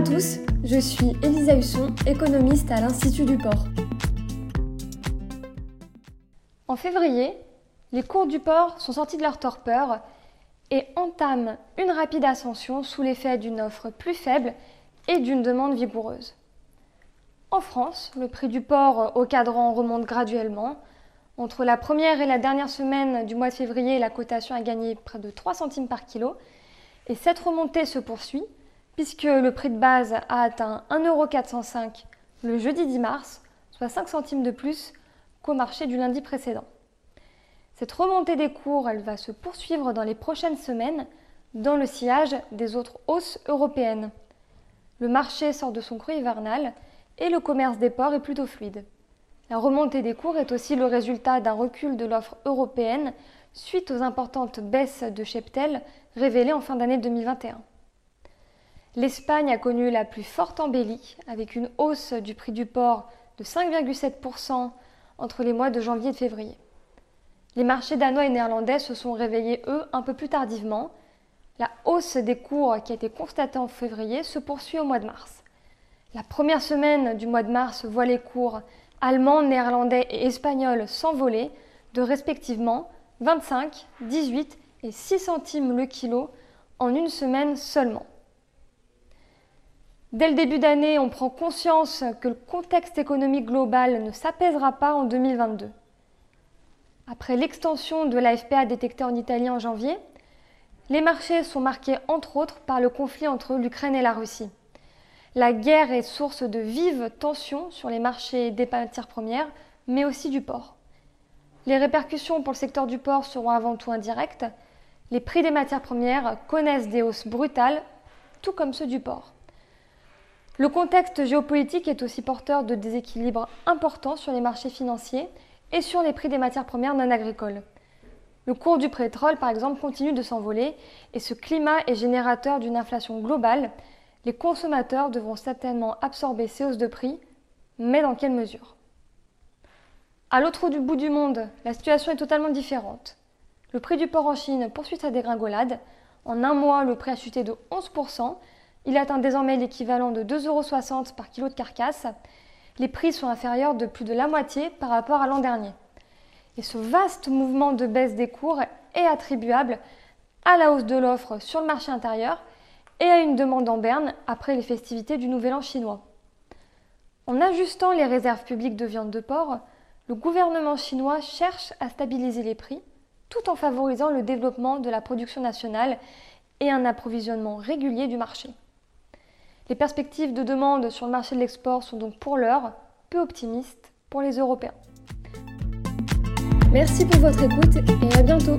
à tous, je suis Elisa Husson, économiste à l'Institut du Port. En février, les cours du port sont sortis de leur torpeur et entament une rapide ascension sous l'effet d'une offre plus faible et d'une demande vigoureuse. En France, le prix du port au cadran remonte graduellement. Entre la première et la dernière semaine du mois de février, la cotation a gagné près de 3 centimes par kilo. Et cette remontée se poursuit puisque le prix de base a atteint 1,405€ le jeudi 10 mars, soit 5 centimes de plus qu'au marché du lundi précédent. Cette remontée des cours, elle va se poursuivre dans les prochaines semaines dans le sillage des autres hausses européennes. Le marché sort de son creux hivernal et le commerce des ports est plutôt fluide. La remontée des cours est aussi le résultat d'un recul de l'offre européenne suite aux importantes baisses de cheptel révélées en fin d'année 2021. L'Espagne a connu la plus forte embellie avec une hausse du prix du porc de 5,7% entre les mois de janvier et de février. Les marchés danois et néerlandais se sont réveillés, eux, un peu plus tardivement. La hausse des cours qui a été constatée en février se poursuit au mois de mars. La première semaine du mois de mars voit les cours allemands, néerlandais et espagnols s'envoler de respectivement 25, 18 et 6 centimes le kilo en une semaine seulement. Dès le début d'année, on prend conscience que le contexte économique global ne s'apaisera pas en 2022. Après l'extension de la FPA détectée en Italie en janvier, les marchés sont marqués entre autres par le conflit entre l'Ukraine et la Russie. La guerre est source de vives tensions sur les marchés des matières premières, mais aussi du port. Les répercussions pour le secteur du port seront avant tout indirectes. Les prix des matières premières connaissent des hausses brutales, tout comme ceux du port. Le contexte géopolitique est aussi porteur de déséquilibres importants sur les marchés financiers et sur les prix des matières premières non agricoles. Le cours du pétrole, par exemple, continue de s'envoler et ce climat est générateur d'une inflation globale. Les consommateurs devront certainement absorber ces hausses de prix, mais dans quelle mesure? À l'autre bout du monde, la situation est totalement différente. Le prix du porc en Chine poursuit sa dégringolade. En un mois, le prix a chuté de 11%. Il atteint désormais l'équivalent de 2,60 euros par kilo de carcasse les prix sont inférieurs de plus de la moitié par rapport à l'an dernier. Et ce vaste mouvement de baisse des cours est attribuable à la hausse de l'offre sur le marché intérieur et à une demande en berne après les festivités du Nouvel An chinois. En ajustant les réserves publiques de viande de porc, le gouvernement chinois cherche à stabiliser les prix tout en favorisant le développement de la production nationale et un approvisionnement régulier du marché. Les perspectives de demande sur le marché de l'export sont donc pour l'heure peu optimistes pour les Européens. Merci pour votre écoute et à bientôt